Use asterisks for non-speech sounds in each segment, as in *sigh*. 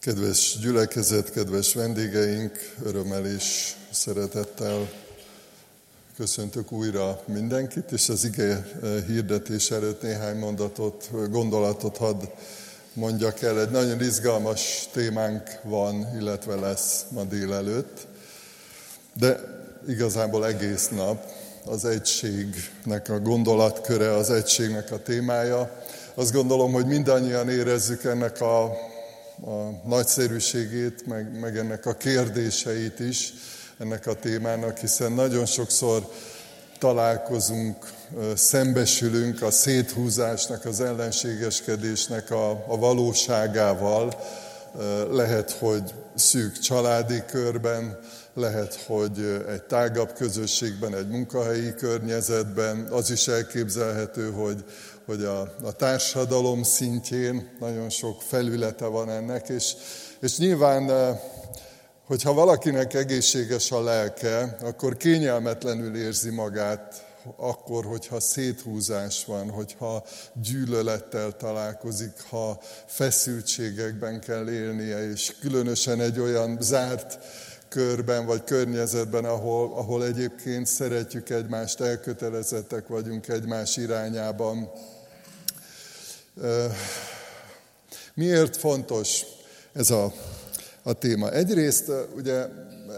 Kedves gyülekezet, kedves vendégeink, örömmel és szeretettel köszöntök újra mindenkit, és az ige eh, hirdetés előtt néhány mondatot, gondolatot hadd mondjak el. Egy nagyon izgalmas témánk van, illetve lesz ma délelőtt, de igazából egész nap az egységnek a gondolatköre, az egységnek a témája. Azt gondolom, hogy mindannyian érezzük ennek a a nagyszerűségét, meg, meg ennek a kérdéseit is, ennek a témának, hiszen nagyon sokszor találkozunk, szembesülünk a széthúzásnak, az ellenségeskedésnek a, a valóságával. Lehet, hogy szűk családi körben, lehet, hogy egy tágabb közösségben, egy munkahelyi környezetben, az is elképzelhető, hogy hogy a, a társadalom szintjén nagyon sok felülete van ennek, és, és nyilván, eh, hogyha valakinek egészséges a lelke, akkor kényelmetlenül érzi magát, akkor, hogyha széthúzás van, hogyha gyűlölettel találkozik, ha feszültségekben kell élnie, és különösen egy olyan zárt körben vagy környezetben, ahol, ahol egyébként szeretjük egymást, elkötelezettek vagyunk egymás irányában, Miért fontos ez a, a téma? Egyrészt ugye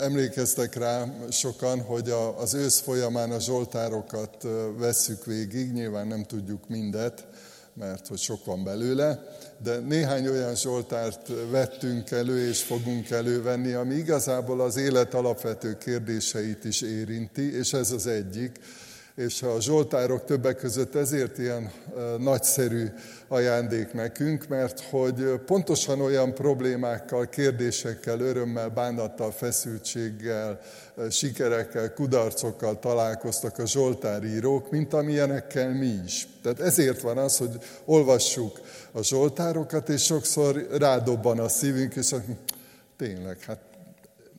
emlékeztek rá sokan, hogy a, az ősz folyamán a zsoltárokat vesszük végig, nyilván nem tudjuk mindet, mert hogy sok van belőle, de néhány olyan zsoltárt vettünk elő és fogunk elővenni, ami igazából az élet alapvető kérdéseit is érinti, és ez az egyik, és a Zsoltárok többek között ezért ilyen nagyszerű ajándék nekünk, mert hogy pontosan olyan problémákkal, kérdésekkel, örömmel, bánattal, feszültséggel, sikerekkel, kudarcokkal találkoztak a Zsoltárírók, mint amilyenekkel mi is. Tehát ezért van az, hogy olvassuk a Zsoltárokat, és sokszor rádobban a szívünk, és tényleg, hát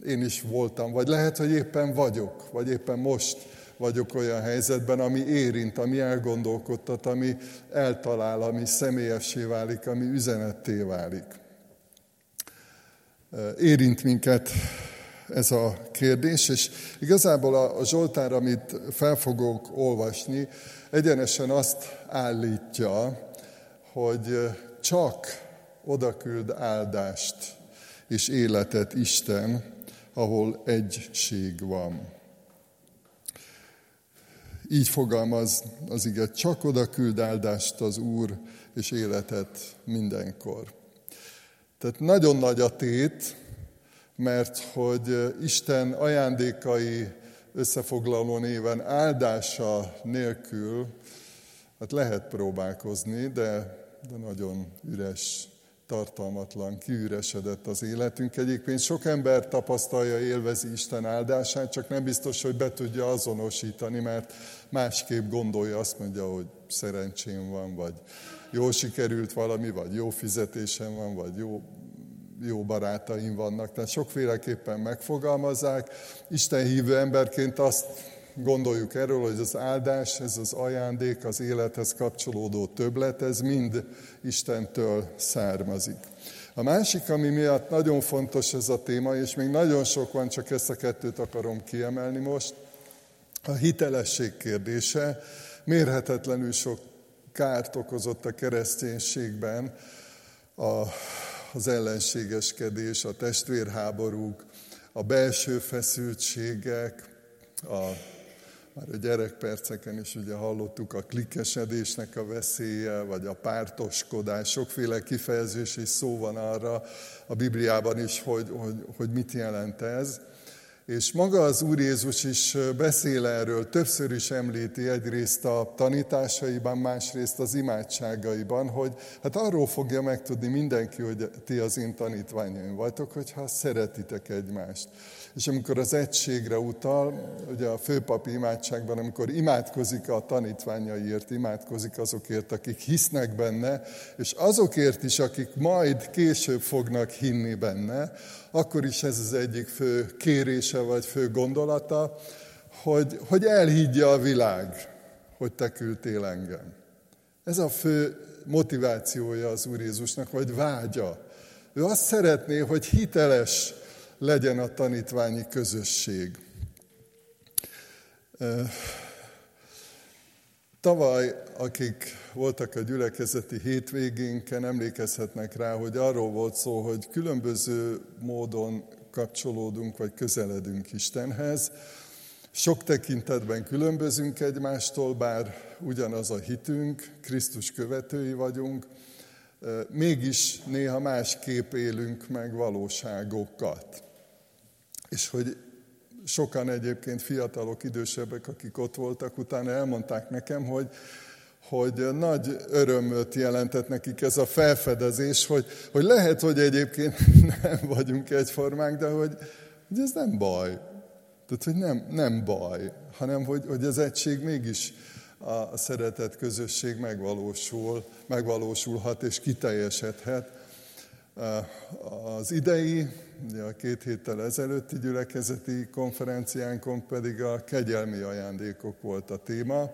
én is voltam, vagy lehet, hogy éppen vagyok, vagy éppen most vagyok olyan helyzetben, ami érint, ami elgondolkodtat, ami eltalál, ami személyessé válik, ami üzenetté válik. Érint minket ez a kérdés, és igazából a Zsoltár, amit fel fogok olvasni, egyenesen azt állítja, hogy csak odaküld áldást és életet Isten, ahol egység van. Így fogalmaz az ige, csak oda küld áldást az Úr és életet mindenkor. Tehát nagyon nagy a tét, mert hogy Isten ajándékai összefoglaló néven áldása nélkül, hát lehet próbálkozni, de, de nagyon üres tartalmatlan, kiüresedett az életünk. Egyébként sok ember tapasztalja, élvezi Isten áldását, csak nem biztos, hogy be tudja azonosítani, mert másképp gondolja, azt mondja, hogy szerencsém van, vagy jól sikerült valami, vagy jó fizetésem van, vagy jó, jó barátaim vannak. Tehát sokféleképpen megfogalmazzák. Isten hívő emberként azt gondoljuk erről, hogy az áldás, ez az ajándék, az élethez kapcsolódó többlet, ez mind Istentől származik. A másik, ami miatt nagyon fontos ez a téma, és még nagyon sok van, csak ezt a kettőt akarom kiemelni most, a hitelesség kérdése mérhetetlenül sok kárt okozott a kereszténységben, a, az ellenségeskedés, a testvérháborúk, a belső feszültségek, a már a gyerekperceken is ugye hallottuk a klikkesedésnek a veszélye, vagy a pártoskodás, sokféle kifejezés és szó van arra a Bibliában is, hogy, hogy, hogy mit jelent ez. És maga az Úr Jézus is beszél erről, többször is említi egyrészt a tanításaiban, másrészt az imádságaiban, hogy hát arról fogja megtudni mindenki, hogy ti az én tanítványaim vagytok, hogyha szeretitek egymást. És amikor az egységre utal, ugye a főpapi imádságban, amikor imádkozik a tanítványaiért, imádkozik azokért, akik hisznek benne, és azokért is, akik majd később fognak hinni benne, akkor is ez az egyik fő kérése vagy fő gondolata, hogy, hogy elhiggye a világ, hogy te küldtél engem. Ez a fő motivációja az Úr Jézusnak, vagy vágya Ő azt szeretné, hogy hiteles legyen a tanítványi közösség. Tavaly, akik voltak a gyülekezeti hétvégénken, emlékezhetnek rá, hogy arról volt szó, hogy különböző módon kapcsolódunk, vagy közeledünk Istenhez. Sok tekintetben különbözünk egymástól, bár ugyanaz a hitünk, Krisztus követői vagyunk, mégis néha másképp élünk meg valóságokat. És hogy sokan egyébként fiatalok, idősebbek, akik ott voltak, utána elmondták nekem, hogy, hogy nagy örömöt jelentett nekik ez a felfedezés, hogy, hogy lehet, hogy egyébként *laughs* nem vagyunk egyformák, de hogy, hogy ez nem baj. Tehát, hogy nem, nem baj, hanem hogy, hogy az egység mégis a szeretet közösség megvalósul, megvalósulhat és kiteljesedhet. Az idei, ugye a két héttel ezelőtti gyülekezeti konferenciánkon pedig a kegyelmi ajándékok volt a téma,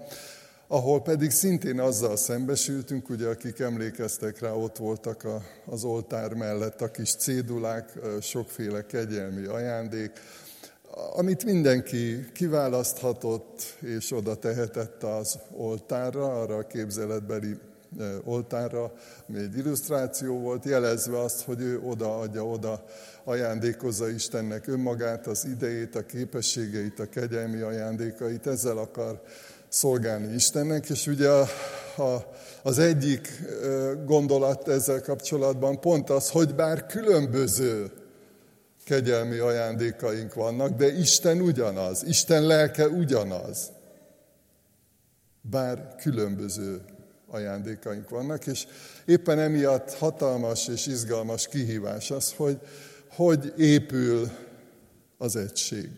ahol pedig szintén azzal szembesültünk, ugye akik emlékeztek rá, ott voltak a, az oltár mellett a kis cédulák, sokféle kegyelmi ajándék, amit mindenki kiválaszthatott és oda tehetett az oltárra, arra a képzeletbeli oltárra, ami egy illusztráció volt, jelezve azt, hogy ő odaadja, oda ajándékozza Istennek önmagát, az idejét, a képességeit, a kegyelmi ajándékait, ezzel akar szolgálni Istennek, és ugye a, a, az egyik gondolat ezzel kapcsolatban pont az, hogy bár különböző kegyelmi ajándékaink vannak, de Isten ugyanaz, Isten lelke ugyanaz. Bár különböző ajándékaink vannak, és éppen emiatt hatalmas és izgalmas kihívás az, hogy hogy épül az egység.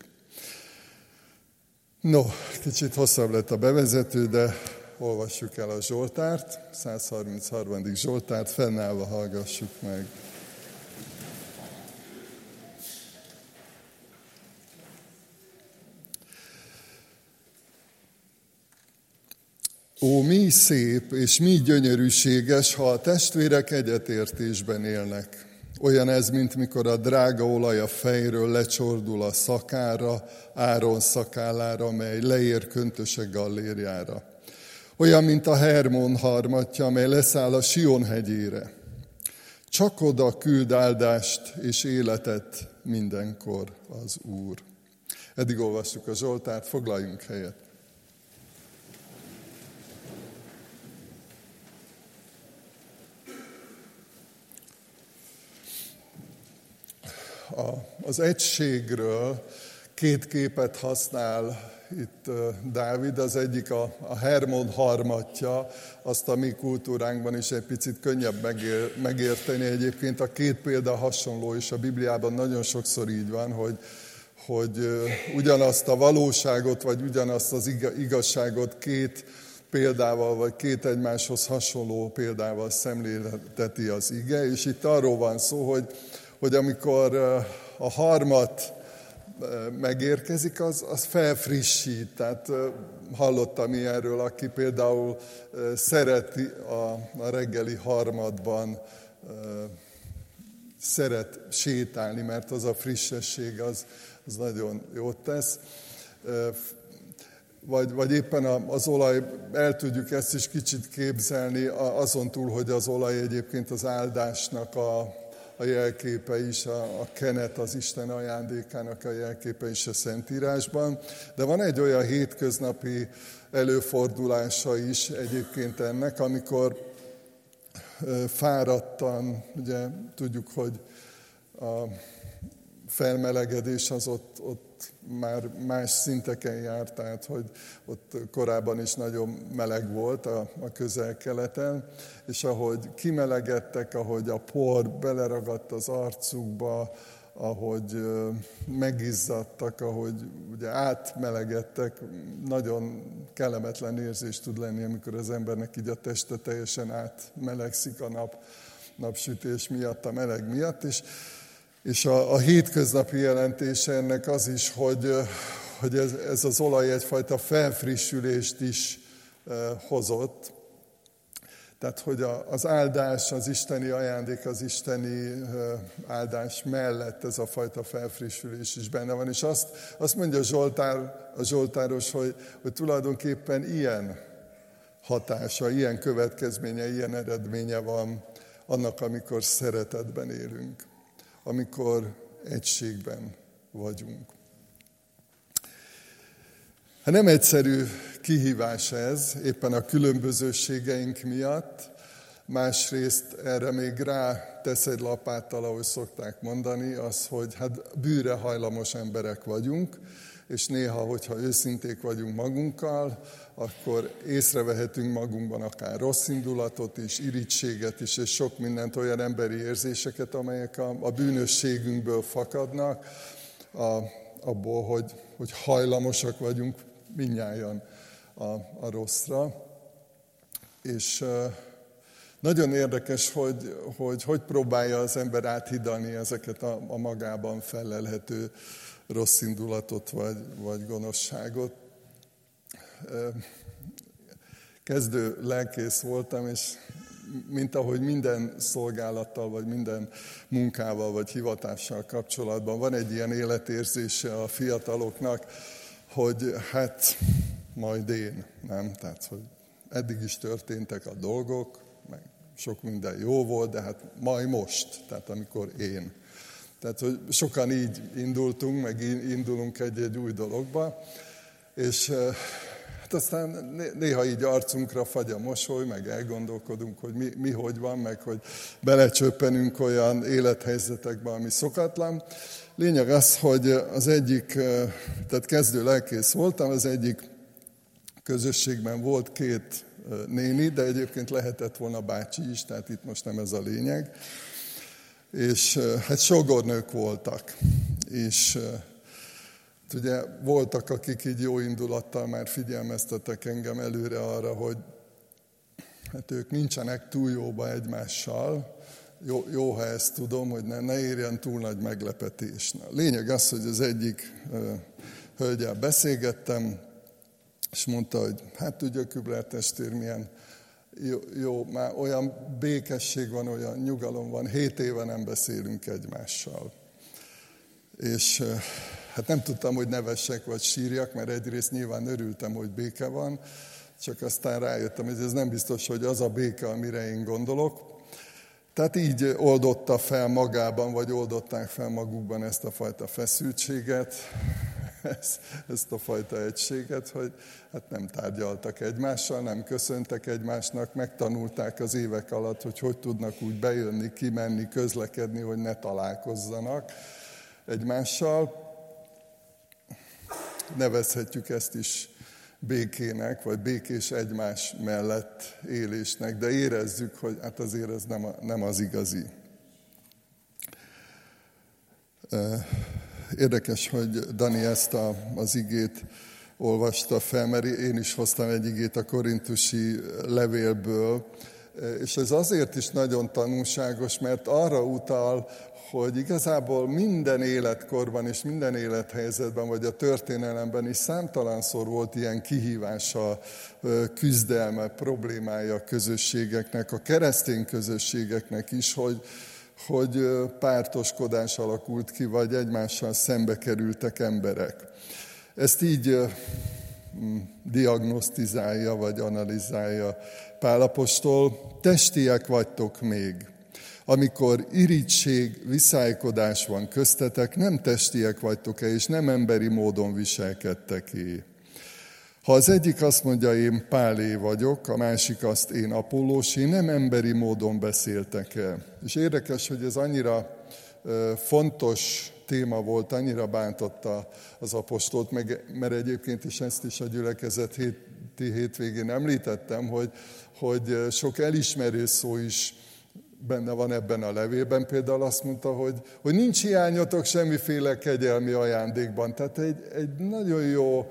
No, kicsit hosszabb lett a bevezető, de olvassuk el a Zsoltárt, 133. Zsoltárt, fennállva hallgassuk meg. Ó, mi szép és mi gyönyörűséges, ha a testvérek egyetértésben élnek. Olyan ez, mint mikor a drága olaj a fejről lecsordul a szakára, Áron szakállára, mely leér köntöse gallérjára. Olyan, mint a Hermon harmatja, mely leszáll a Sion hegyére. Csak oda küld áldást és életet mindenkor az Úr. Eddig olvassuk a Zsoltárt, foglaljunk helyet. Az egységről két képet használ itt Dávid, az egyik a, a Hermon harmatja, azt a mi kultúránkban is egy picit könnyebb megér, megérteni. Egyébként a két példa hasonló, és a Bibliában nagyon sokszor így van, hogy, hogy ugyanazt a valóságot, vagy ugyanazt az igazságot két példával, vagy két egymáshoz hasonló példával szemlélteti az ige, és itt arról van szó, hogy hogy amikor a harmat megérkezik, az, az felfrissít. Tehát hallottam ilyenről, aki például szereti a, a reggeli harmadban szeret sétálni, mert az a frissesség az, az nagyon jót tesz. Vagy, vagy éppen az olaj, el tudjuk ezt is kicsit képzelni, azon túl, hogy az olaj egyébként az áldásnak a, a jelképe is, a, a kenet az Isten ajándékának a jelképe is a Szentírásban, de van egy olyan hétköznapi előfordulása is egyébként ennek, amikor fáradtan, ugye tudjuk, hogy a felmelegedés az ott, ott már más szinteken járt, tehát hogy ott korábban is nagyon meleg volt a, a közel-keleten, és ahogy kimelegedtek, ahogy a por beleragadt az arcukba, ahogy megizzadtak, ahogy ugye átmelegedtek, nagyon kellemetlen érzés tud lenni, amikor az embernek így a teste teljesen átmelegszik a nap, napsütés miatt, a meleg miatt, és és a, a hétköznapi jelentése ennek az is, hogy, hogy ez, ez az olaj egyfajta felfrissülést is hozott. Tehát, hogy az áldás, az isteni ajándék, az isteni áldás mellett ez a fajta felfrissülés is benne van. És azt, azt mondja Zsoltár, a Zsoltáros, hogy, hogy tulajdonképpen ilyen hatása, ilyen következménye, ilyen eredménye van annak, amikor szeretetben élünk, amikor egységben vagyunk. Hát nem egyszerű kihívás ez, éppen a különbözőségeink miatt. Másrészt erre még rá tesz egy lapáttal, ahogy szokták mondani, az, hogy hát bűre hajlamos emberek vagyunk, és néha, hogyha őszinték vagyunk magunkkal, akkor észrevehetünk magunkban akár rossz indulatot is, irítséget is, és sok mindent, olyan emberi érzéseket, amelyek a, a bűnösségünkből fakadnak, a, abból, hogy, hogy hajlamosak vagyunk minnyáján a, a rosszra. És nagyon érdekes, hogy, hogy hogy próbálja az ember áthidalni ezeket a, a magában felelhető rossz indulatot vagy, vagy gonoszságot. Kezdő lelkész voltam, és mint ahogy minden szolgálattal, vagy minden munkával, vagy hivatással kapcsolatban van egy ilyen életérzése a fiataloknak, hogy hát majd én, nem? Tehát, hogy eddig is történtek a dolgok, meg sok minden jó volt, de hát majd most, tehát amikor én. Tehát, hogy sokan így indultunk, meg indulunk egy-egy új dologba, és eh, hát aztán néha így arcunkra fagy a mosoly, meg elgondolkodunk, hogy mi, mi hogy van, meg hogy belecsöppenünk olyan élethelyzetekbe, ami szokatlan. Lényeg az, hogy az egyik, eh, tehát kezdő lelkész voltam, az egyik közösségben volt két eh, néni, de egyébként lehetett volna bácsi is, tehát itt most nem ez a lényeg és hát sogornők voltak, és ugye voltak, akik így jó indulattal már figyelmeztetek engem előre arra, hogy hát ők nincsenek túl jóba egymással, jó, jó ha ezt tudom, hogy ne, ne érjen túl nagy meglepetés. Na, lényeg az, hogy az egyik uh, hölgyel beszélgettem, és mondta, hogy hát tudja, Kübler testvér, milyen jó, jó, már olyan békesség van, olyan nyugalom van, hét éve nem beszélünk egymással. És hát nem tudtam, hogy nevessek vagy sírjak, mert egyrészt nyilván örültem, hogy béke van, csak aztán rájöttem, hogy ez nem biztos, hogy az a béke, amire én gondolok. Tehát így oldotta fel magában, vagy oldották fel magukban ezt a fajta feszültséget, ezt a fajta egységet, hogy hát nem tárgyaltak egymással, nem köszöntek egymásnak, megtanulták az évek alatt, hogy hogy tudnak úgy bejönni, kimenni, közlekedni, hogy ne találkozzanak egymással. Nevezhetjük ezt is békének, vagy békés egymás mellett élésnek, de érezzük, hogy hát azért ez nem, a, nem az igazi. Érdekes, hogy Dani ezt a, az igét olvasta fel, mert én is hoztam egy igét a korintusi levélből, és ez azért is nagyon tanulságos, mert arra utal, hogy igazából minden életkorban és minden élethelyzetben, vagy a történelemben is számtalanszor volt ilyen kihívása, küzdelme, problémája a közösségeknek, a keresztény közösségeknek is, hogy, hogy pártoskodás alakult ki, vagy egymással szembe kerültek emberek. Ezt így diagnosztizálja, vagy analizálja Pálapostól. Testiek vagytok még. Amikor irítség, viszálykodás van köztetek, nem testiek vagytok-e, és nem emberi módon viselkedtek-e. Ha az egyik azt mondja, én Pálé vagyok, a másik azt én Apollósé, nem emberi módon beszéltek el. És érdekes, hogy ez annyira fontos téma volt, annyira bántotta az apostolt, meg, mert egyébként is ezt is a gyülekezet héti hétvégén említettem, hogy, hogy sok elismerő szó is benne van ebben a levélben. Például azt mondta, hogy, hogy nincs hiányotok semmiféle kegyelmi ajándékban. Tehát egy, egy nagyon jó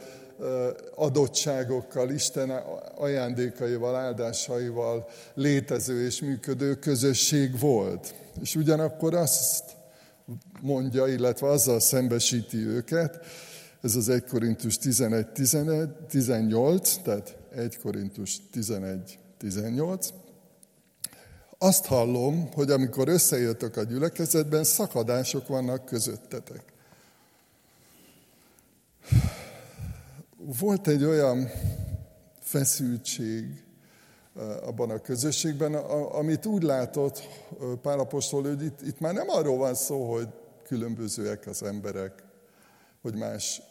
adottságokkal, Isten ajándékaival, áldásaival létező és működő közösség volt. És ugyanakkor azt mondja, illetve azzal szembesíti őket, ez az 1 Korintus 11, 11 18, tehát 1 Korintus 11, 18, azt hallom, hogy amikor összejöttök a gyülekezetben, szakadások vannak közöttetek. Volt egy olyan feszültség abban a közösségben, amit úgy látott Pálapostól, hogy itt, itt már nem arról van szó, hogy különbözőek az emberek, hogy más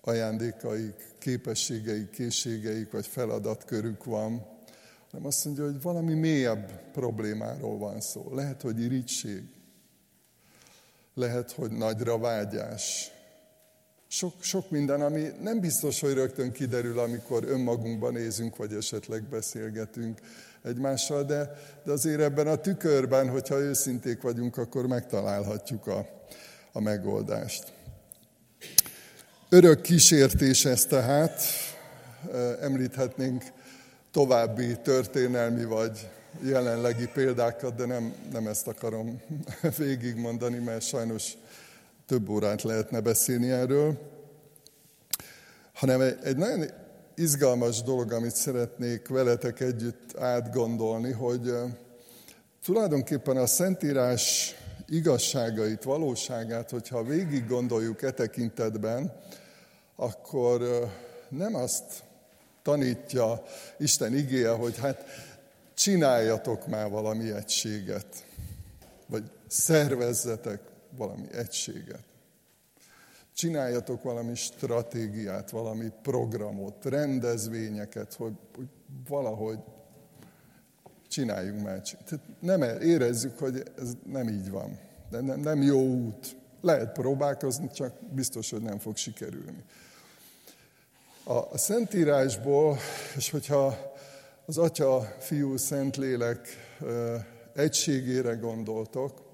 ajándékaik, képességeik, készségeik vagy feladatkörük van, hanem azt mondja, hogy valami mélyebb problémáról van szó. Lehet, hogy irigység, lehet, hogy nagyra vágyás, sok, sok minden, ami nem biztos, hogy rögtön kiderül, amikor önmagunkban nézünk, vagy esetleg beszélgetünk egymással, de, de azért ebben a tükörben, hogyha őszinték vagyunk, akkor megtalálhatjuk a, a megoldást. Örök kísértés ez tehát, említhetnénk további történelmi vagy jelenlegi példákat, de nem, nem ezt akarom *laughs* végigmondani, mert sajnos több órát lehetne beszélni erről, hanem egy, nagyon izgalmas dolog, amit szeretnék veletek együtt átgondolni, hogy tulajdonképpen a Szentírás igazságait, valóságát, hogyha végig gondoljuk e tekintetben, akkor nem azt tanítja Isten igéje, hogy hát csináljatok már valami egységet, vagy szervezzetek valami egységet. Csináljatok valami stratégiát, valami programot, rendezvényeket, hogy, hogy valahogy csináljunk már. Tehát nem érezzük, hogy ez nem így van. De nem, nem jó út. Lehet próbálkozni, csak biztos, hogy nem fog sikerülni. A, a Szentírásból, és hogyha az Atya, Fiú, Szentlélek egységére gondoltok,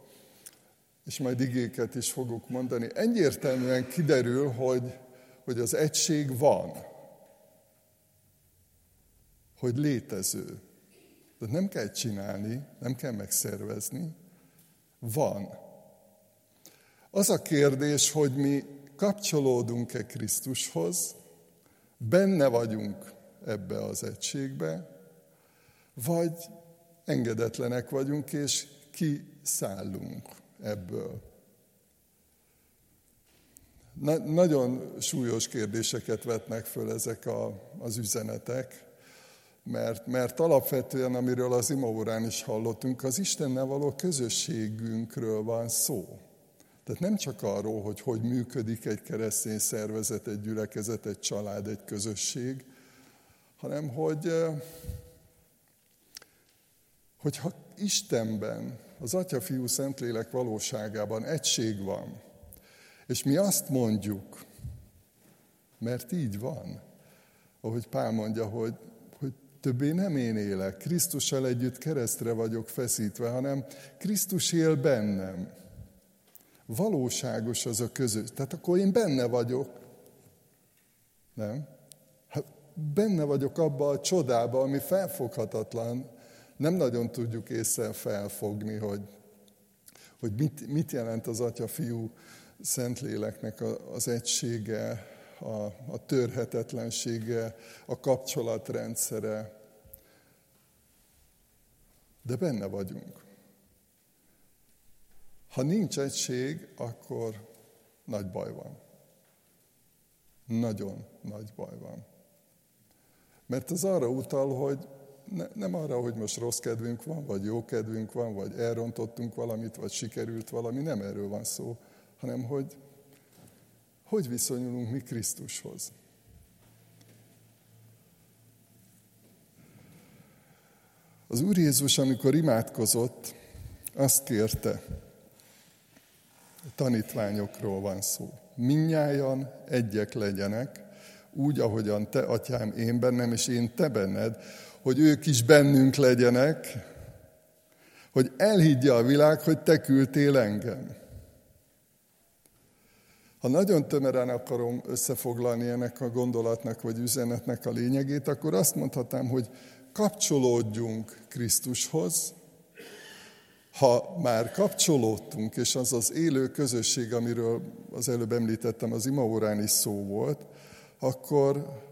és majd igéket is fogok mondani, egyértelműen kiderül, hogy, hogy az egység van, hogy létező. De nem kell csinálni, nem kell megszervezni, van. Az a kérdés, hogy mi kapcsolódunk-e Krisztushoz, benne vagyunk ebbe az egységbe, vagy engedetlenek vagyunk, és kiszállunk ebből. Na, nagyon súlyos kérdéseket vetnek föl ezek a, az üzenetek, mert, mert alapvetően, amiről az imaórán is hallottunk, az Istennel való közösségünkről van szó. Tehát nem csak arról, hogy hogy működik egy keresztény szervezet, egy gyülekezet, egy család, egy közösség, hanem hogy, hogyha Istenben az Atya, Fiú, Szentlélek valóságában egység van. És mi azt mondjuk, mert így van, ahogy Pál mondja, hogy, hogy többé nem én élek, Krisztussal együtt keresztre vagyok feszítve, hanem Krisztus él bennem. Valóságos az a közös. Tehát akkor én benne vagyok. Nem? Hát benne vagyok abba a csodába, ami felfoghatatlan, nem nagyon tudjuk észre felfogni, hogy, hogy mit, mit jelent az Atya, Fiú, Szentléleknek az egysége, a, a törhetetlensége, a kapcsolatrendszere. De benne vagyunk. Ha nincs egység, akkor nagy baj van. Nagyon nagy baj van. Mert az arra utal, hogy ne, nem arra, hogy most rossz kedvünk van, vagy jó kedvünk van, vagy elrontottunk valamit, vagy sikerült valami, nem erről van szó, hanem hogy hogy viszonyulunk mi Krisztushoz. Az Úr Jézus, amikor imádkozott, azt kérte, tanítványokról van szó. Minnyájan egyek legyenek, úgy, ahogyan te, atyám, én bennem, és én te benned, hogy ők is bennünk legyenek, hogy elhiggye a világ, hogy te küldtél engem. Ha nagyon tömören akarom összefoglalni ennek a gondolatnak vagy üzenetnek a lényegét, akkor azt mondhatnám, hogy kapcsolódjunk Krisztushoz, ha már kapcsolódtunk, és az az élő közösség, amiről az előbb említettem, az imaórán is szó volt, akkor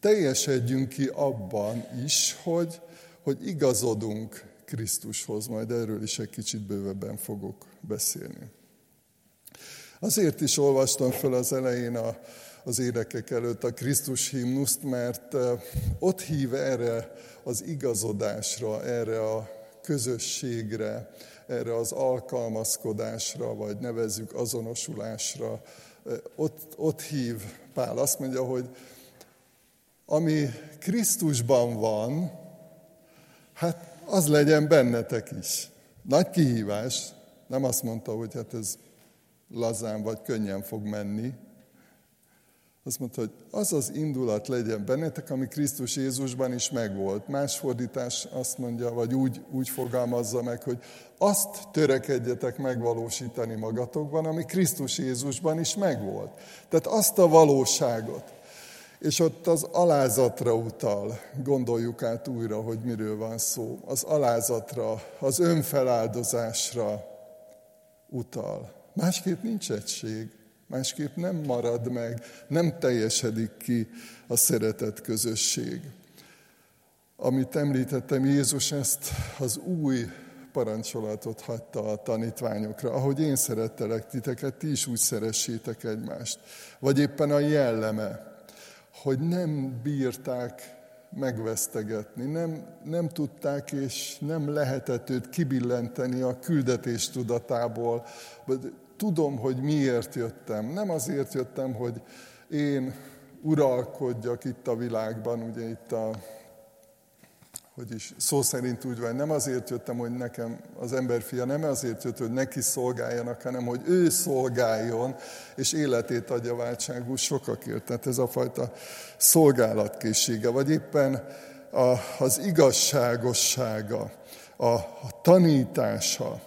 teljesedjünk ki abban is, hogy, hogy igazodunk Krisztushoz. Majd erről is egy kicsit bővebben fogok beszélni. Azért is olvastam fel az elején a, az énekek előtt a Krisztus himnuszt, mert ott hív erre az igazodásra, erre a közösségre, erre az alkalmazkodásra, vagy nevezzük azonosulásra. Ott, ott hív Pál. Azt mondja, hogy ami Krisztusban van, hát az legyen bennetek is. Nagy kihívás. Nem azt mondta, hogy hát ez lazán vagy könnyen fog menni. Azt mondta, hogy az az indulat legyen bennetek, ami Krisztus Jézusban is megvolt. Más fordítás azt mondja, vagy úgy, úgy fogalmazza meg, hogy azt törekedjetek megvalósítani magatokban, ami Krisztus Jézusban is megvolt. Tehát azt a valóságot. És ott az alázatra utal, gondoljuk át újra, hogy miről van szó. Az alázatra, az önfeláldozásra utal. Másképp nincs egység, másképp nem marad meg, nem teljesedik ki a szeretet közösség. Amit említettem, Jézus ezt az új parancsolatot hagyta a tanítványokra. Ahogy én szerettelek titeket, ti is úgy szeressétek egymást. Vagy éppen a jelleme, hogy nem bírták megvesztegetni, nem, nem tudták és nem lehetett őt kibillenteni a küldetés tudatából. Tudom, hogy miért jöttem. Nem azért jöttem, hogy én uralkodjak itt a világban, ugye itt a hogy is szó szerint úgy van, nem azért jöttem, hogy nekem az emberfia nem azért jött, hogy neki szolgáljanak, hanem hogy ő szolgáljon, és életét adja váltságú sokakért. Tehát ez a fajta szolgálatkészsége, vagy éppen a, az igazságossága, a, a tanítása.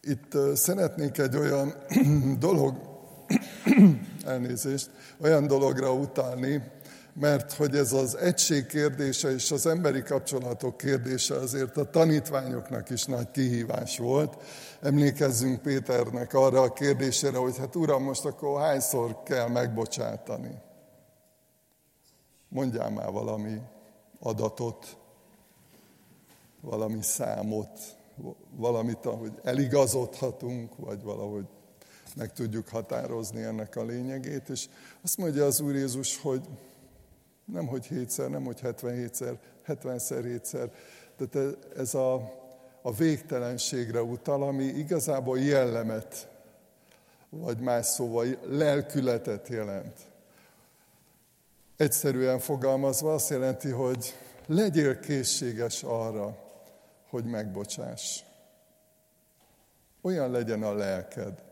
Itt szeretnék egy olyan *clears throat* dolog, *clears throat* elnézést, olyan dologra utalni, mert hogy ez az egység kérdése és az emberi kapcsolatok kérdése azért a tanítványoknak is nagy kihívás volt. Emlékezzünk Péternek arra a kérdésére, hogy hát uram, most akkor hányszor kell megbocsátani? Mondjál már valami adatot, valami számot, valamit, ahogy eligazodhatunk, vagy valahogy meg tudjuk határozni ennek a lényegét. És azt mondja az Úr Jézus, hogy nem, hogy hétszer, nem, hogy 77-szer, 70-szer, hétszer. Tehát ez a, a végtelenségre utal, ami igazából jellemet, vagy más szóval lelkületet jelent. Egyszerűen fogalmazva azt jelenti, hogy legyél készséges arra, hogy megbocsáss. Olyan legyen a lelked.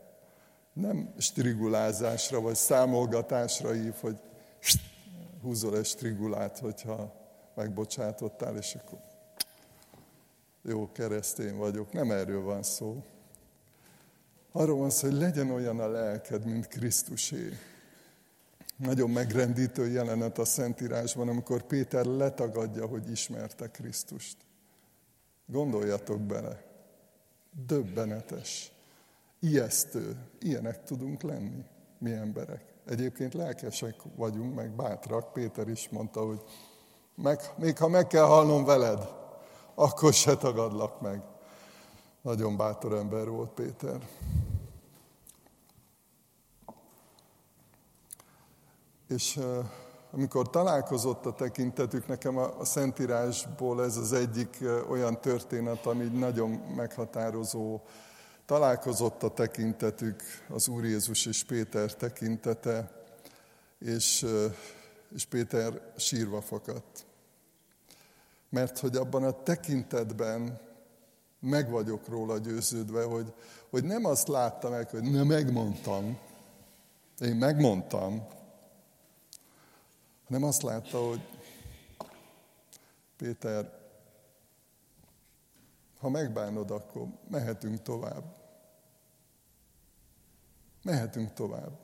Nem strigulázásra vagy számolgatásra hív, hogy húzol egy strigulát, hogyha megbocsátottál, és akkor jó keresztény vagyok. Nem erről van szó. Arról van szó, hogy legyen olyan a lelked, mint Krisztusé. Nagyon megrendítő jelenet a Szentírásban, amikor Péter letagadja, hogy ismerte Krisztust. Gondoljatok bele. Döbbenetes. Ijesztő. Ilyenek tudunk lenni, mi emberek. Egyébként lelkesek vagyunk, meg bátrak. Péter is mondta, hogy meg, még ha meg kell halnom veled, akkor se tagadlak meg. Nagyon bátor ember volt Péter. És amikor találkozott a tekintetük, nekem a Szentírásból ez az egyik olyan történet, ami nagyon meghatározó találkozott a tekintetük, az Úr Jézus és Péter tekintete, és, és Péter sírva fakadt. Mert hogy abban a tekintetben meg vagyok róla győződve, hogy, hogy nem azt látta meg, hogy nem megmondtam, én megmondtam, hanem azt látta, hogy Péter, ha megbánod, akkor mehetünk tovább. Mehetünk tovább.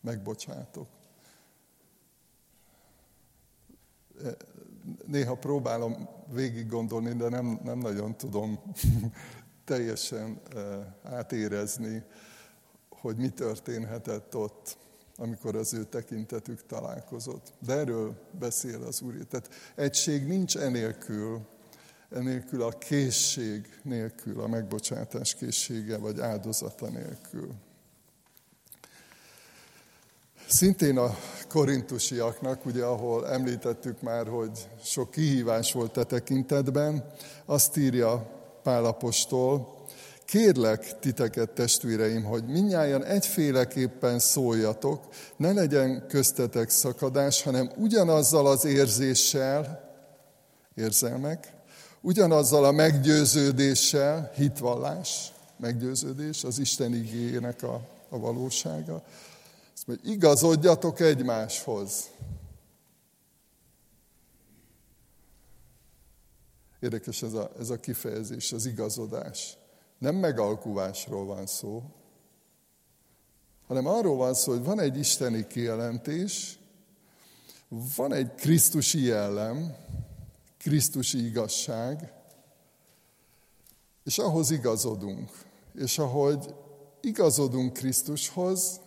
Megbocsátok. E, néha próbálom végig gondolni, de nem, nem nagyon tudom *laughs* teljesen e, átérezni, hogy mi történhetett ott. amikor az ő tekintetük találkozott. De erről beszél az Úr. Tehát egység nincs enélkül, enélkül a készség nélkül, a megbocsátás készsége vagy áldozata nélkül. Szintén a korintusiaknak, ugye ahol említettük már, hogy sok kihívás volt a tekintetben, azt írja Pálapostól, kérlek titeket, testvéreim, hogy minnyáján egyféleképpen szóljatok, ne legyen köztetek szakadás, hanem ugyanazzal az érzéssel, érzelmek, ugyanazzal a meggyőződéssel, hitvallás, meggyőződés, az Isten igényének a, a valósága, azt mondja, igazodjatok egymáshoz. Érdekes ez a, ez a kifejezés, az igazodás. Nem megalkuvásról van szó, hanem arról van szó, hogy van egy isteni kijelentés, van egy Krisztusi jellem, Krisztusi igazság, és ahhoz igazodunk. És ahogy igazodunk Krisztushoz,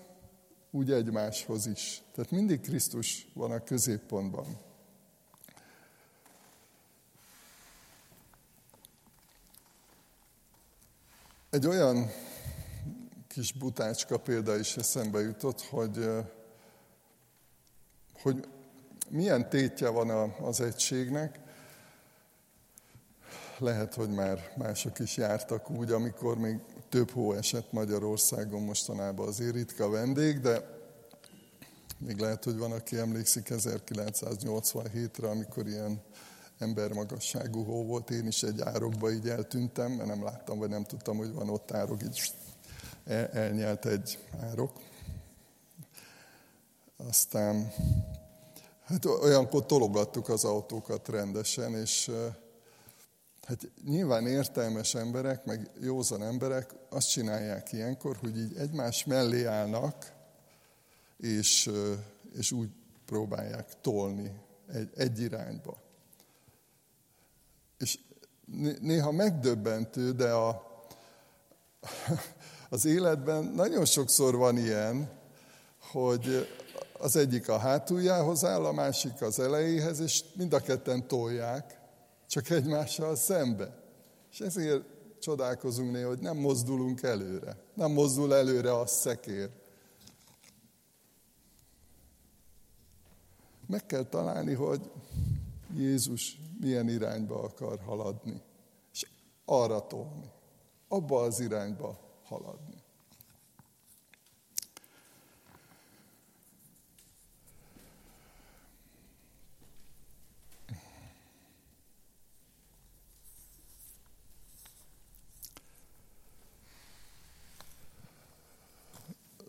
úgy egymáshoz is. Tehát mindig Krisztus van a középpontban. Egy olyan kis butácska példa is eszembe jutott, hogy, hogy milyen tétje van az egységnek. Lehet, hogy már mások is jártak úgy, amikor még több hó esett Magyarországon mostanában azért ritka vendég, de még lehet, hogy van, aki emlékszik 1987-re, amikor ilyen embermagasságú hó volt. Én is egy árokba így eltűntem, mert nem láttam, vagy nem tudtam, hogy van ott árok, így el, elnyelt egy árok. Aztán hát olyankor tologattuk az autókat rendesen, és Hát nyilván értelmes emberek, meg józan emberek azt csinálják ilyenkor, hogy így egymás mellé állnak, és, és úgy próbálják tolni egy, egy irányba. És néha megdöbbentő, de a, *laughs* az életben nagyon sokszor van ilyen, hogy az egyik a hátuljához áll, a másik az elejéhez, és mind a ketten tolják, csak egymással szembe. És ezért csodálkozunk néha, hogy nem mozdulunk előre. Nem mozdul előre a szekér. Meg kell találni, hogy Jézus milyen irányba akar haladni. És arra tolni. Abba az irányba haladni.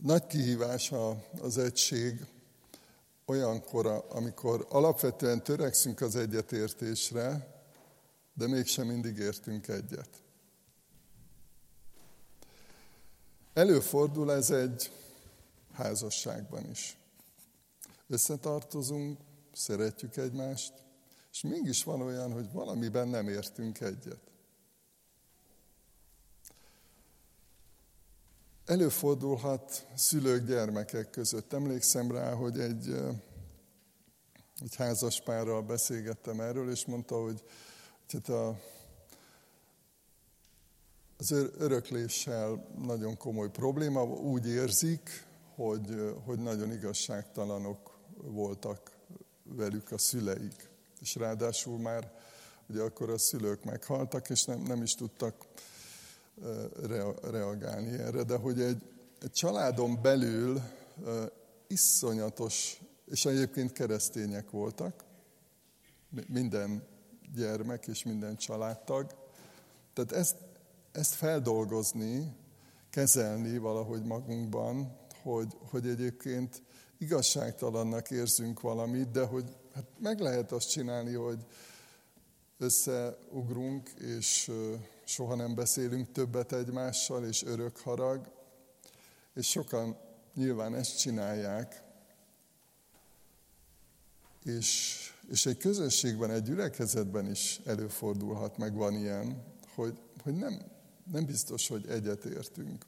Nagy kihívás az egység olyankor, amikor alapvetően törekszünk az egyetértésre, de mégsem mindig értünk egyet. Előfordul ez egy házasságban is. Összetartozunk, szeretjük egymást, és mégis van olyan, hogy valamiben nem értünk egyet. Előfordulhat szülők gyermekek között. Emlékszem rá, hogy egy, egy házas párral beszélgettem erről, és mondta, hogy, hogy hát a, az örökléssel nagyon komoly probléma, úgy érzik, hogy, hogy nagyon igazságtalanok voltak velük a szüleik. És ráadásul már ugye akkor a szülők meghaltak, és nem, nem is tudtak reagálni erre, de hogy egy, egy családon belül iszonyatos, és egyébként keresztények voltak, minden gyermek és minden családtag. Tehát ezt, ezt feldolgozni, kezelni valahogy magunkban, hogy, hogy egyébként igazságtalannak érzünk valamit, de hogy hát meg lehet azt csinálni, hogy összeugrunk, és soha nem beszélünk többet egymással, és örök harag, és sokan nyilván ezt csinálják, és, és egy közösségben, egy gyülekezetben is előfordulhat, meg van ilyen, hogy, hogy nem, nem biztos, hogy egyetértünk.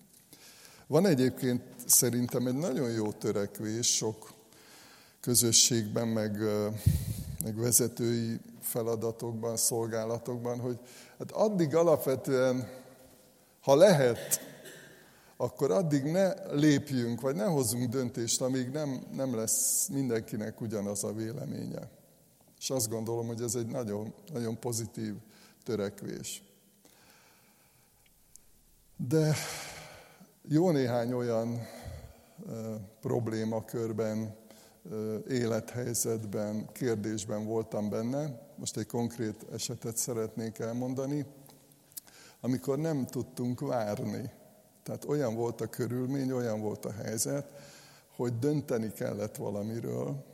Van egyébként szerintem egy nagyon jó törekvés sok közösségben, meg, meg vezetői feladatokban, szolgálatokban, hogy hát addig alapvetően, ha lehet, akkor addig ne lépjünk, vagy ne hozzunk döntést, amíg nem, nem lesz mindenkinek ugyanaz a véleménye. És azt gondolom, hogy ez egy nagyon, nagyon pozitív törekvés. De jó néhány olyan problémakörben, élethelyzetben, kérdésben voltam benne. Most egy konkrét esetet szeretnék elmondani, amikor nem tudtunk várni. Tehát olyan volt a körülmény, olyan volt a helyzet, hogy dönteni kellett valamiről,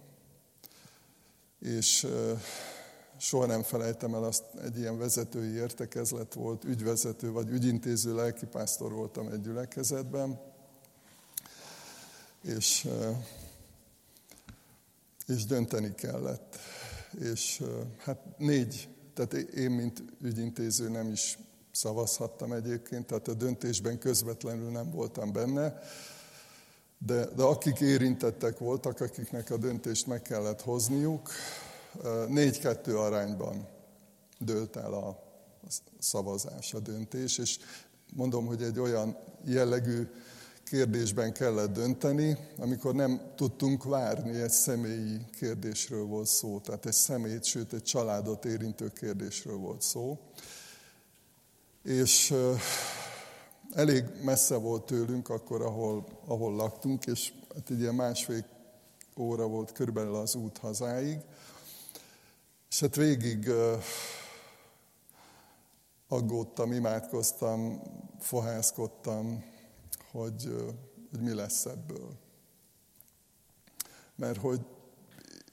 és soha nem felejtem el azt, egy ilyen vezetői értekezlet volt, ügyvezető vagy ügyintéző lelkipásztor voltam egy gyülekezetben, és, és dönteni kellett. És hát négy, tehát én, mint ügyintéző nem is szavazhattam egyébként, tehát a döntésben közvetlenül nem voltam benne, de, de akik érintettek voltak, akiknek a döntést meg kellett hozniuk, négy-kettő arányban dőlt el a szavazás, a döntés, és mondom, hogy egy olyan jellegű kérdésben kellett dönteni, amikor nem tudtunk várni, egy személyi kérdésről volt szó, tehát egy személyt, sőt egy családot érintő kérdésről volt szó. És elég messze volt tőlünk akkor, ahol, ahol laktunk, és hát egy ilyen másfél óra volt körülbelül az út hazáig, és hát végig aggódtam, imádkoztam, fohászkodtam, hogy, hogy mi lesz ebből. Mert hogy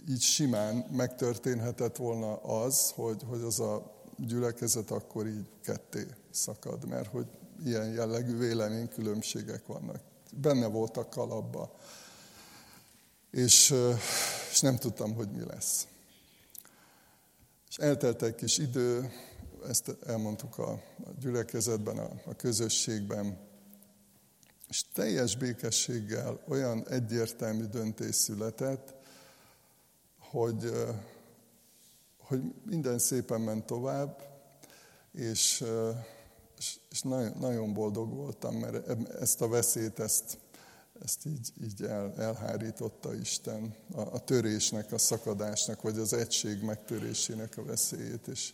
így simán megtörténhetett volna az, hogy, hogy az a gyülekezet akkor így ketté szakad, mert hogy ilyen jellegű véleménykülönbségek vannak. Benne voltak kalapba. És, és nem tudtam, hogy mi lesz. És eltelt egy kis idő, ezt elmondtuk a, gyülekezetben, a, a közösségben, és teljes békességgel olyan egyértelmű döntés született, hogy, hogy minden szépen ment tovább, és, és, nagyon, nagyon boldog voltam, mert ezt a veszélyt, ezt, ezt így, így el, elhárította Isten, a, a törésnek, a szakadásnak, vagy az egység megtörésének a veszélyét. És,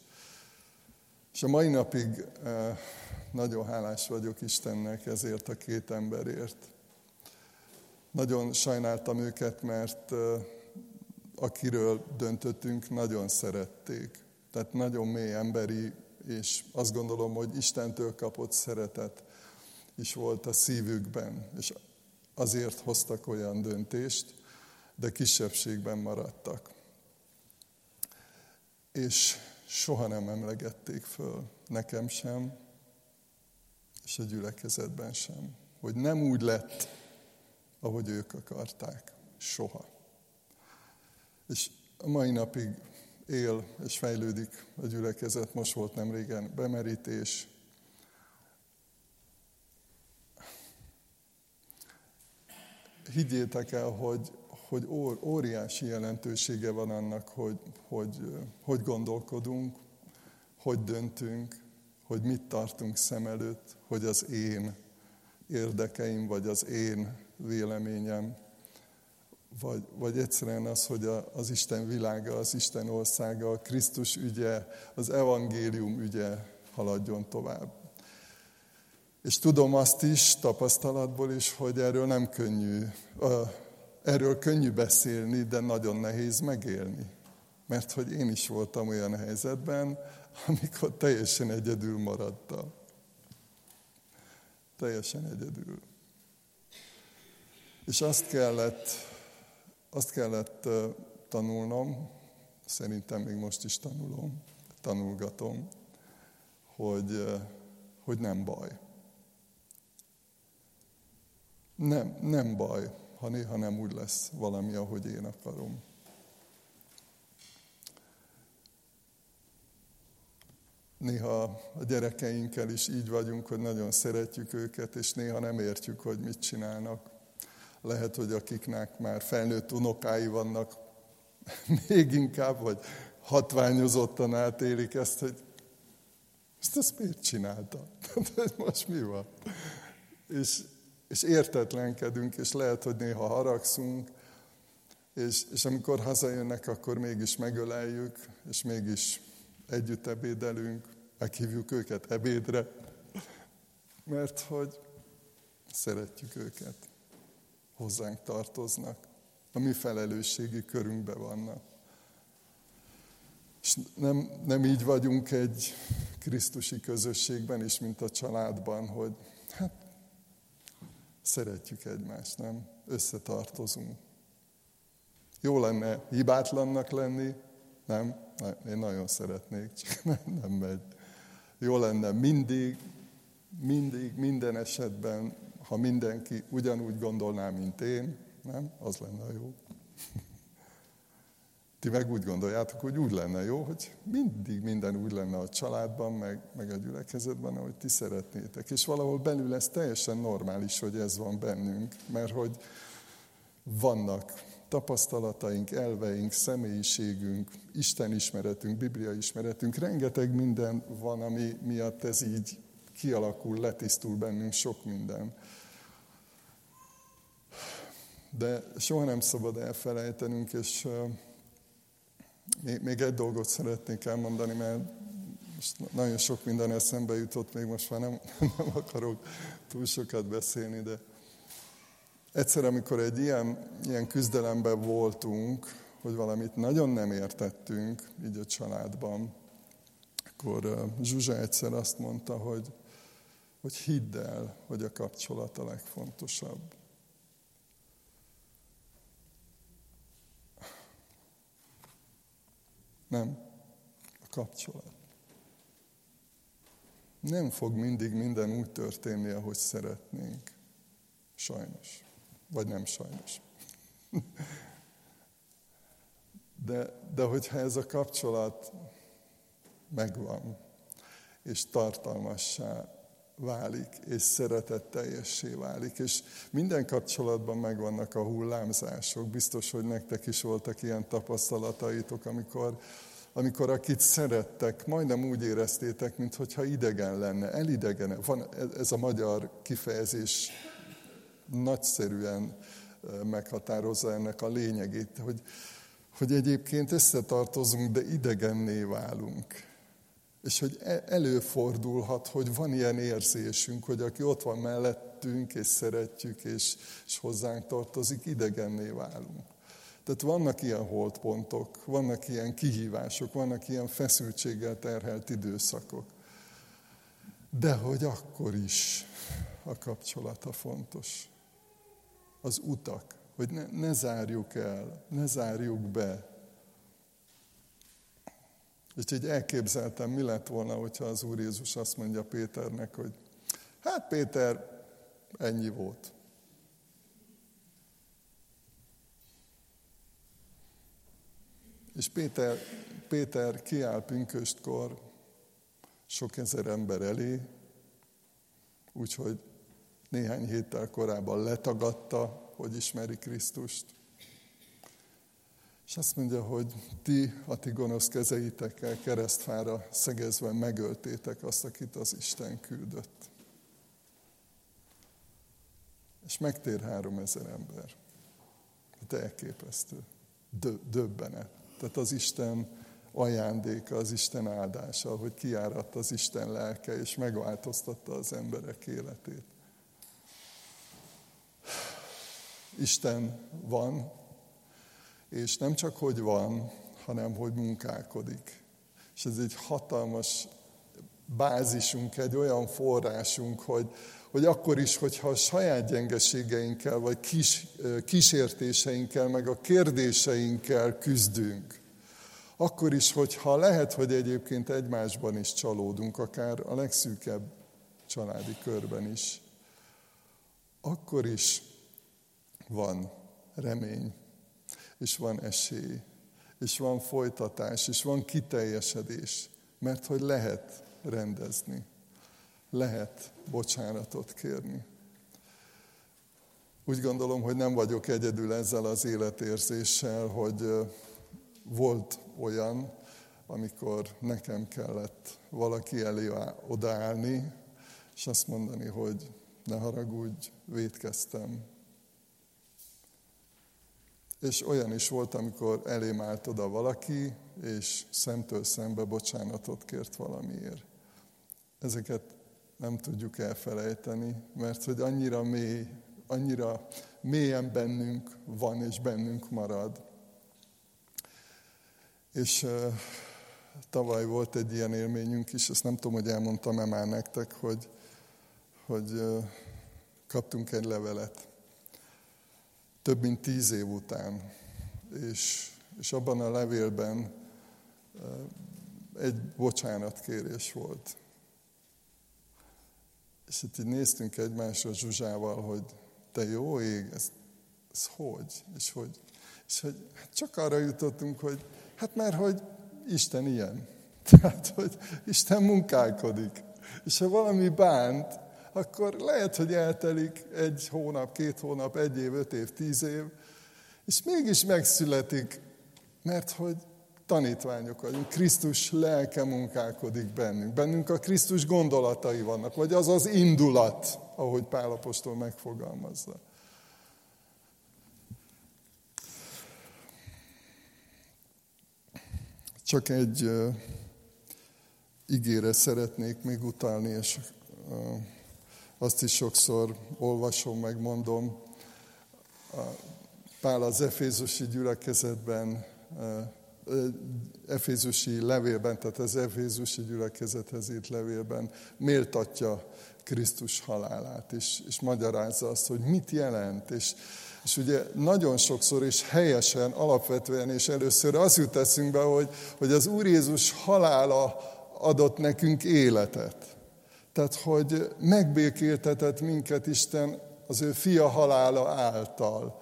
és a mai napig eh, nagyon hálás vagyok Istennek ezért a két emberért. Nagyon sajnáltam őket, mert eh, akiről döntöttünk, nagyon szerették. Tehát nagyon mély emberi, és azt gondolom, hogy Istentől kapott szeretet is volt a szívükben. És azért hoztak olyan döntést, de kisebbségben maradtak. És soha nem emlegették föl, nekem sem, és a gyülekezetben sem, hogy nem úgy lett, ahogy ők akarták. Soha. És a mai napig él és fejlődik a gyülekezet. Most volt nem régen bemerítés, higgyétek el, hogy, hogy óriási jelentősége van annak, hogy, hogy hogy gondolkodunk, hogy döntünk, hogy mit tartunk szem előtt, hogy az én érdekeim, vagy az én véleményem, vagy, vagy egyszerűen az, hogy a, az Isten világa, az Isten országa, a Krisztus ügye, az evangélium ügye haladjon tovább. És tudom azt is tapasztalatból is, hogy erről nem könnyű, erről könnyű beszélni, de nagyon nehéz megélni. Mert hogy én is voltam olyan helyzetben, amikor teljesen egyedül maradtam. Teljesen egyedül. És azt kellett, azt kellett tanulnom, szerintem még most is tanulom, tanulgatom, hogy, hogy nem baj nem, nem baj, ha néha nem úgy lesz valami, ahogy én akarom. Néha a gyerekeinkkel is így vagyunk, hogy nagyon szeretjük őket, és néha nem értjük, hogy mit csinálnak. Lehet, hogy akiknek már felnőtt unokái vannak, *laughs* még inkább, vagy hatványozottan átélik ezt, hogy ezt ezt miért csinálta? *laughs* Most mi van? És, és értetlenkedünk, és lehet, hogy néha haragszunk, és, és amikor hazajönnek, akkor mégis megöleljük, és mégis együtt ebédelünk, meghívjuk őket ebédre, mert hogy szeretjük őket, hozzánk tartoznak, a mi felelősségi körünkben vannak. És nem, nem így vagyunk egy Krisztusi közösségben is, mint a családban, hogy hát szeretjük egymást, nem? Összetartozunk. Jó lenne hibátlannak lenni, nem? Én nagyon szeretnék, csak *laughs* nem, nem megy. Jó lenne mindig, mindig, minden esetben, ha mindenki ugyanúgy gondolná, mint én, nem? Az lenne jó. *laughs* Ti meg úgy gondoljátok, hogy úgy lenne jó, hogy mindig minden úgy lenne a családban, meg, meg a gyülekezetben, ahogy ti szeretnétek. És valahol belül ez teljesen normális, hogy ez van bennünk, mert hogy vannak tapasztalataink, elveink, személyiségünk, Isten ismeretünk, Biblia ismeretünk, rengeteg minden van, ami miatt ez így kialakul, letisztul bennünk sok minden. De soha nem szabad elfelejtenünk, és még, még egy dolgot szeretnék elmondani, mert most nagyon sok minden eszembe jutott, még most már nem, *laughs* nem akarok túl sokat beszélni, de egyszer, amikor egy ilyen, ilyen küzdelemben voltunk, hogy valamit nagyon nem értettünk, így a családban, akkor Zsuzsa egyszer azt mondta, hogy, hogy hidd el, hogy a kapcsolat a legfontosabb. Nem. A kapcsolat. Nem fog mindig minden úgy történni, ahogy szeretnénk. Sajnos. Vagy nem sajnos. *laughs* De, de hogyha ez a kapcsolat megvan, és tartalmassá válik, és szeretetteljessé válik, és minden kapcsolatban megvannak a hullámzások. Biztos, hogy nektek is voltak ilyen tapasztalataitok, amikor, amikor akit szerettek, majdnem úgy éreztétek, mintha idegen lenne, elidegene. Van ez a magyar kifejezés nagyszerűen meghatározza ennek a lényegét, hogy, hogy egyébként összetartozunk, de idegenné válunk és hogy e- előfordulhat, hogy van ilyen érzésünk, hogy aki ott van mellettünk, és szeretjük, és, és hozzánk tartozik, idegenné válunk. Tehát vannak ilyen holdpontok, vannak ilyen kihívások, vannak ilyen feszültséggel terhelt időszakok. De hogy akkor is a kapcsolata fontos. Az utak, hogy ne, ne zárjuk el, ne zárjuk be, így elképzeltem, mi lett volna, hogyha az Úr Jézus azt mondja Péternek, hogy hát Péter, ennyi volt. És Péter, Péter kiáll pünköstkor sok ezer ember elé, úgyhogy néhány héttel korábban letagadta, hogy ismeri Krisztust. És azt mondja, hogy ti a ti gonosz kezeitekkel keresztfára szegezve megöltétek azt, akit az Isten küldött. És megtér három ezer ember. Hát elképesztő. Döbbenet. Tehát az Isten ajándéka, az Isten áldása, hogy kiáradt az Isten lelke, és megváltoztatta az emberek életét. Isten van, és nem csak hogy van, hanem hogy munkálkodik. És ez egy hatalmas bázisunk, egy olyan forrásunk, hogy, hogy akkor is, hogyha a saját gyengeségeinkkel, vagy kis, kísértéseinkkel, meg a kérdéseinkkel küzdünk, akkor is, hogyha lehet, hogy egyébként egymásban is csalódunk, akár a legszűkebb családi körben is, akkor is van remény, és van esély, és van folytatás, és van kiteljesedés, mert hogy lehet rendezni. Lehet bocsánatot kérni. Úgy gondolom, hogy nem vagyok egyedül ezzel az életérzéssel, hogy volt olyan, amikor nekem kellett valaki elé odaállni, és azt mondani, hogy ne haragudj, védkeztem. És olyan is volt, amikor elém állt oda valaki, és szemtől szembe bocsánatot kért valamiért. Ezeket nem tudjuk elfelejteni, mert hogy annyira mély, annyira mélyen bennünk van, és bennünk marad. És tavaly volt egy ilyen élményünk is, ezt nem tudom, hogy elmondtam-e már nektek, hogy, hogy kaptunk egy levelet. Több mint tíz év után. És, és abban a levélben egy bocsánatkérés volt. És itt így néztünk egymásra Zsuzsával, hogy te jó ég, ez, ez hogy? És hogy, és hogy hát csak arra jutottunk, hogy hát mert hogy Isten ilyen. *laughs* Tehát, hogy Isten munkálkodik. És ha valami bánt, akkor lehet, hogy eltelik egy hónap, két hónap, egy év, öt év, tíz év, és mégis megszületik, mert hogy tanítványok vagyunk. Krisztus lelke munkálkodik bennünk. Bennünk a Krisztus gondolatai vannak, vagy az az indulat, ahogy Pálapostól megfogalmazza. Csak egy uh, ígére szeretnék még utalni, és uh, azt is sokszor olvasom, megmondom. Pál az Efézusi gyülekezetben, Efézusi levélben, tehát az Efézusi gyülekezethez írt levélben méltatja Krisztus halálát, és, és magyarázza azt, hogy mit jelent, és, és ugye nagyon sokszor és helyesen, alapvetően és először az jut eszünkbe, hogy, hogy az Úr Jézus halála adott nekünk életet. Tehát, hogy megbékéltetett minket Isten az ő fia halála által.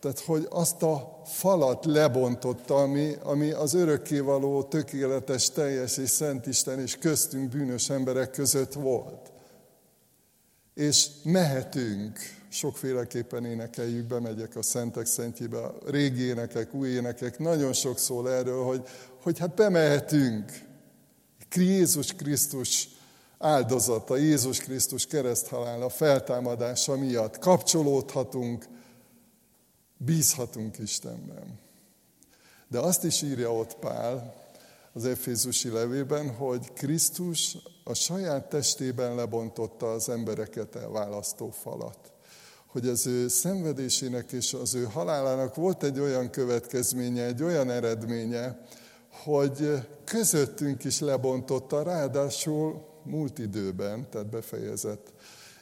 Tehát, hogy azt a falat lebontotta, ami, ami az örökkévaló, tökéletes, teljes és szent Isten és köztünk bűnös emberek között volt. És mehetünk, sokféleképpen énekeljük, bemegyek a Szentek Szentjébe, régi énekek, új énekek, nagyon sok szól erről, hogy, hogy hát bemehetünk. Jézus Krisztus áldozata, Jézus Krisztus kereszthalála, feltámadása miatt kapcsolódhatunk, bízhatunk Istenben. De azt is írja ott Pál az Efézusi levében, hogy Krisztus a saját testében lebontotta az embereket elválasztó falat. Hogy az ő szenvedésének és az ő halálának volt egy olyan következménye, egy olyan eredménye, hogy közöttünk is lebontotta, ráadásul múlt időben, tehát befejezett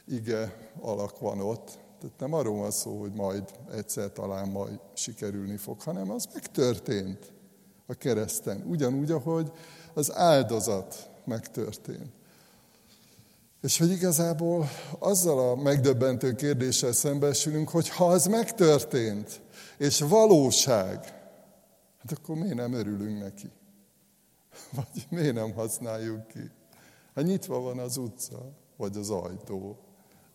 ige alak van ott. Tehát nem arról van szó, hogy majd egyszer talán majd sikerülni fog, hanem az megtörtént a kereszten. Ugyanúgy, ahogy az áldozat megtörtént. És hogy igazából azzal a megdöbbentő kérdéssel szembesülünk, hogy ha az megtörtént, és valóság, hát akkor miért nem örülünk neki? Vagy miért nem használjuk ki? Hát nyitva van az utca, vagy az ajtó,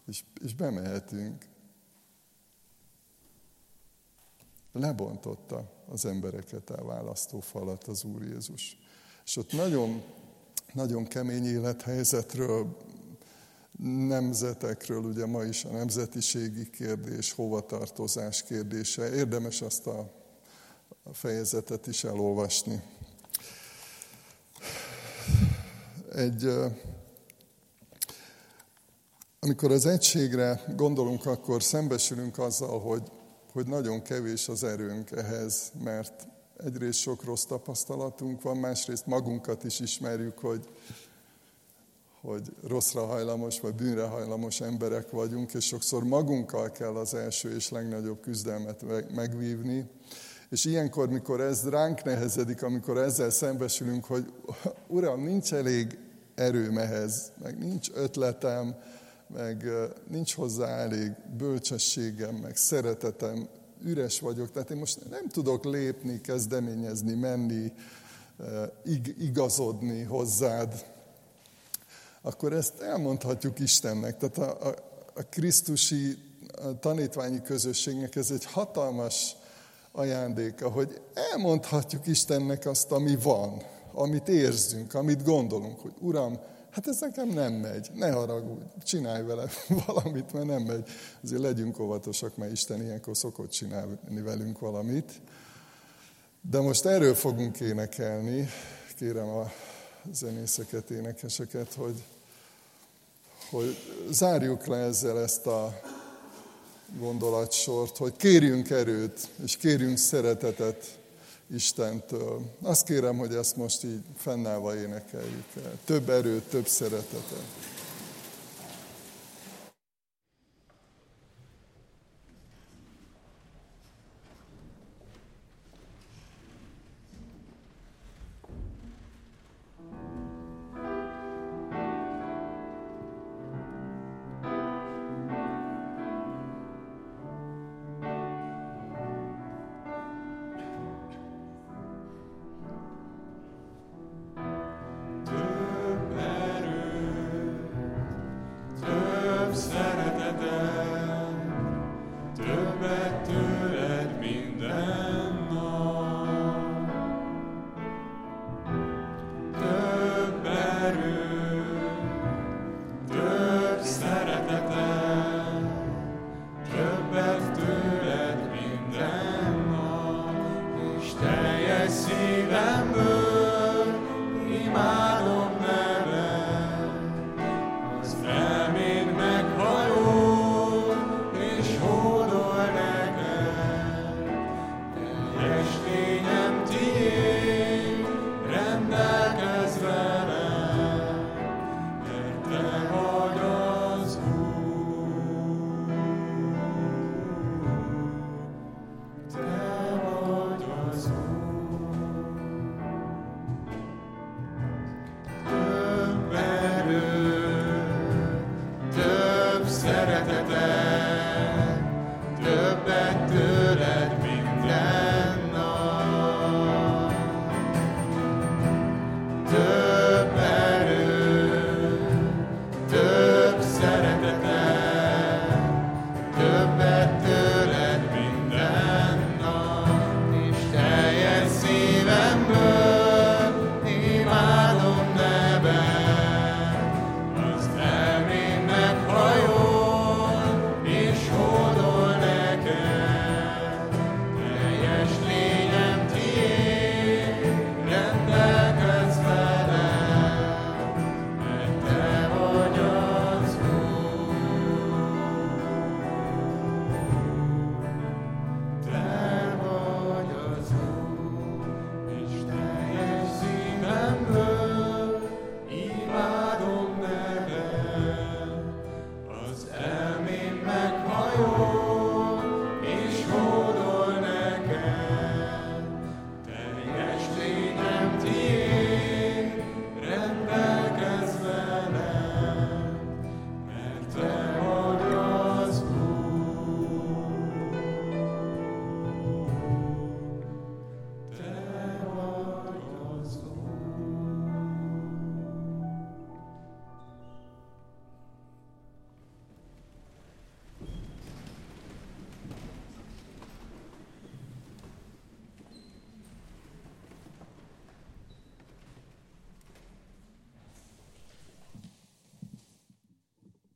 és, és bemehetünk. Lebontotta az embereket elválasztó falat az Úr Jézus. És ott nagyon, nagyon kemény élethelyzetről, nemzetekről, ugye ma is a nemzetiségi kérdés, hovatartozás kérdése. Érdemes azt a fejezetet is elolvasni egy, amikor az egységre gondolunk, akkor szembesülünk azzal, hogy, hogy nagyon kevés az erőnk ehhez, mert egyrészt sok rossz tapasztalatunk van, másrészt magunkat is ismerjük, hogy, hogy rosszra hajlamos vagy bűnre hajlamos emberek vagyunk, és sokszor magunkkal kell az első és legnagyobb küzdelmet megvívni. És ilyenkor, mikor ez ránk nehezedik, amikor ezzel szembesülünk, hogy Uram, nincs elég erőm ehhez, meg nincs ötletem, meg nincs hozzá elég bölcsességem, meg szeretetem, üres vagyok, tehát én most nem tudok lépni, kezdeményezni, menni, igazodni hozzád, akkor ezt elmondhatjuk Istennek. Tehát a, a, a Krisztusi a tanítványi közösségnek ez egy hatalmas ajándéka, hogy elmondhatjuk Istennek azt, ami van, amit érzünk, amit gondolunk, hogy Uram, hát ez nekem nem megy, ne haragudj, csinálj vele *laughs* valamit, mert nem megy. Azért legyünk óvatosak, mert Isten ilyenkor szokott csinálni velünk valamit. De most erről fogunk énekelni, kérem a zenészeket, énekeseket, hogy, hogy zárjuk le ezzel ezt a gondolatsort, hogy kérjünk erőt, és kérjünk szeretetet Istentől. Azt kérem, hogy ezt most így fennállva énekeljük el. Több erőt, több szeretetet.